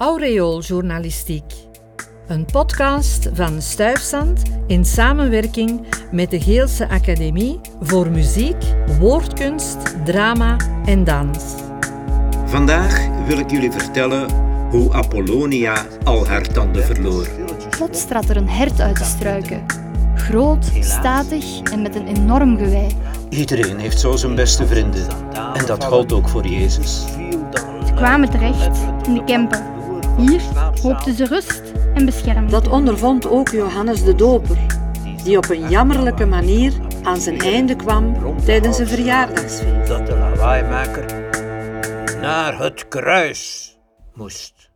Aureooljournalistiek. Een podcast van Stuifzand in samenwerking met de Geelse Academie voor Muziek, Woordkunst, Drama en Dans. Vandaag wil ik jullie vertellen hoe Apollonia al haar tanden verloor. Plots trad er een hert uit de struiken. Groot, statig en met een enorm gewei. Iedereen heeft zo zijn beste vrienden. En dat geldt ook voor Jezus. Ze kwamen terecht in de Kempen. Hier hoopten ze rust en bescherming. Dat ondervond ook Johannes de Doper, die op een jammerlijke manier aan zijn einde kwam tijdens een verjaardagsfeest. dat de lawaaimaker naar het kruis moest.